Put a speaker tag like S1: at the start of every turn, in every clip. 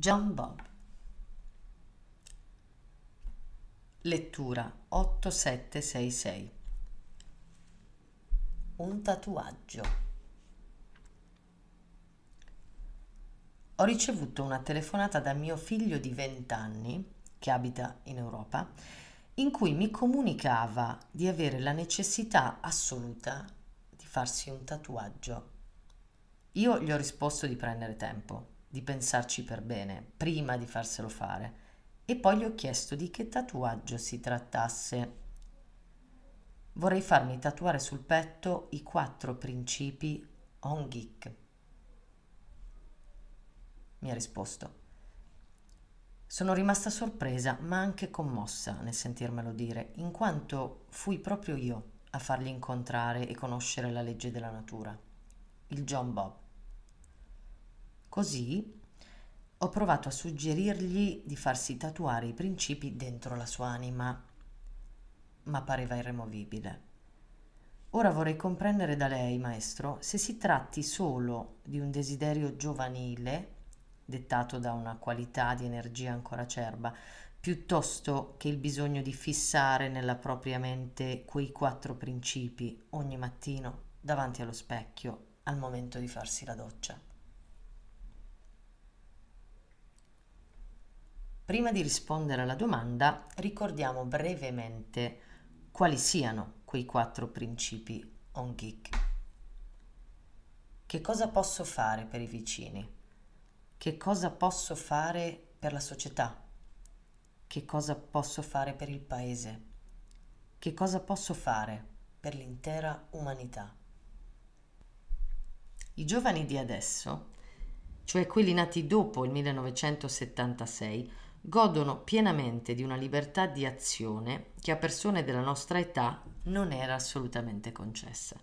S1: John Bob. Lettura 8766. Un tatuaggio. Ho ricevuto una telefonata da mio figlio di 20 anni, che abita in Europa, in cui mi comunicava di avere la necessità assoluta di farsi un tatuaggio. Io gli ho risposto di prendere tempo di pensarci per bene prima di farselo fare e poi gli ho chiesto di che tatuaggio si trattasse. Vorrei farmi tatuare sul petto i quattro principi On Geek. Mi ha risposto. Sono rimasta sorpresa, ma anche commossa nel sentirmelo dire, in quanto fui proprio io a fargli incontrare e conoscere la legge della natura, il John Bob. Così ho provato a suggerirgli di farsi tatuare i principi dentro la sua anima, ma pareva irremovibile. Ora vorrei comprendere da lei, maestro, se si tratti solo di un desiderio giovanile, dettato da una qualità di energia ancora acerba, piuttosto che il bisogno di fissare nella propria mente quei quattro principi ogni mattino davanti allo specchio al momento di farsi la doccia. Prima di rispondere alla domanda, ricordiamo brevemente quali siano quei quattro principi on geek. Che cosa posso fare per i vicini? Che cosa posso fare per la società? Che cosa posso fare per il paese? Che cosa posso fare per l'intera umanità? I giovani di adesso, cioè quelli nati dopo il 1976, godono pienamente di una libertà di azione che a persone della nostra età non era assolutamente concessa.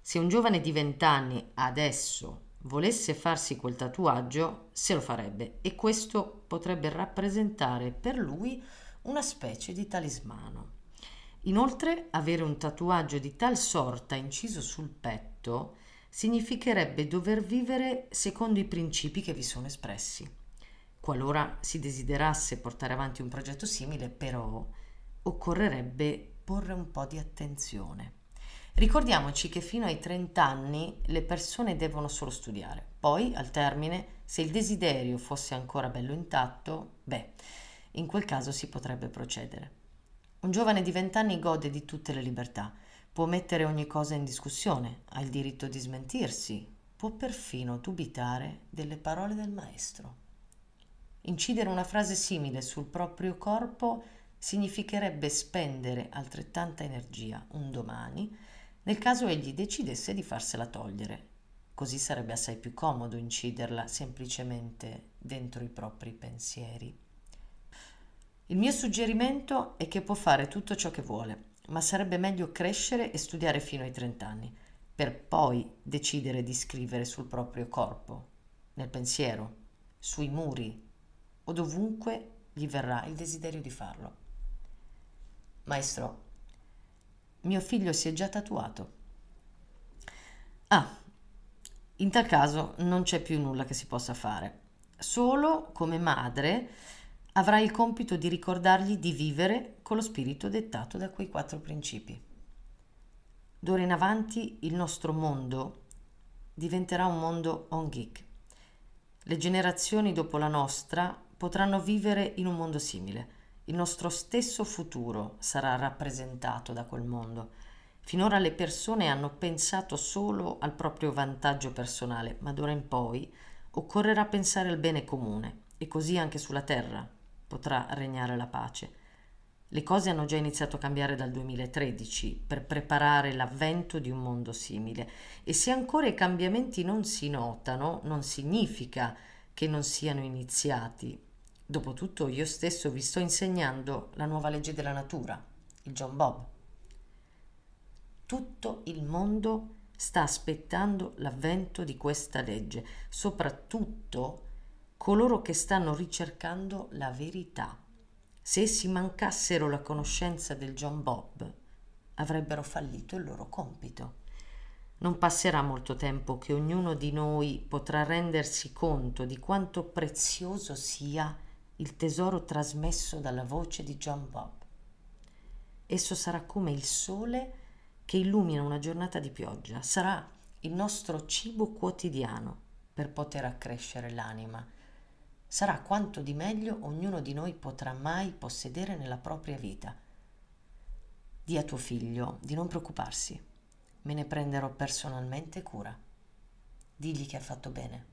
S1: Se un giovane di vent'anni adesso volesse farsi quel tatuaggio, se lo farebbe e questo potrebbe rappresentare per lui una specie di talismano. Inoltre, avere un tatuaggio di tal sorta inciso sul petto significherebbe dover vivere secondo i principi che vi sono espressi. Qualora si desiderasse portare avanti un progetto simile, però, occorrerebbe porre un po' di attenzione. Ricordiamoci che fino ai 30 anni le persone devono solo studiare. Poi, al termine, se il desiderio fosse ancora bello intatto, beh, in quel caso si potrebbe procedere. Un giovane di 20 anni gode di tutte le libertà, può mettere ogni cosa in discussione, ha il diritto di smentirsi, può perfino dubitare delle parole del maestro. Incidere una frase simile sul proprio corpo significherebbe spendere altrettanta energia un domani nel caso egli decidesse di farsela togliere. Così sarebbe assai più comodo inciderla semplicemente dentro i propri pensieri. Il mio suggerimento è che può fare tutto ciò che vuole, ma sarebbe meglio crescere e studiare fino ai 30 anni, per poi decidere di scrivere sul proprio corpo, nel pensiero, sui muri o dovunque gli verrà il desiderio di farlo. Maestro, mio figlio si è già tatuato. Ah, in tal caso non c'è più nulla che si possa fare. Solo come madre avrai il compito di ricordargli di vivere con lo spirito dettato da quei quattro principi. D'ora in avanti il nostro mondo diventerà un mondo on geek. Le generazioni dopo la nostra potranno vivere in un mondo simile. Il nostro stesso futuro sarà rappresentato da quel mondo. Finora le persone hanno pensato solo al proprio vantaggio personale, ma d'ora in poi occorrerà pensare al bene comune e così anche sulla Terra potrà regnare la pace. Le cose hanno già iniziato a cambiare dal 2013 per preparare l'avvento di un mondo simile e se ancora i cambiamenti non si notano, non significa che non siano iniziati Dopotutto io stesso vi sto insegnando la nuova legge della natura, il John Bob. Tutto il mondo sta aspettando l'avvento di questa legge, soprattutto coloro che stanno ricercando la verità. Se essi mancassero la conoscenza del John Bob, avrebbero fallito il loro compito. Non passerà molto tempo che ognuno di noi potrà rendersi conto di quanto prezioso sia il tesoro trasmesso dalla voce di John Bob. Esso sarà come il sole che illumina una giornata di pioggia, sarà il nostro cibo quotidiano per poter accrescere l'anima. Sarà quanto di meglio ognuno di noi potrà mai possedere nella propria vita. Di a tuo figlio di non preoccuparsi, me ne prenderò personalmente cura. Digli che ha fatto bene.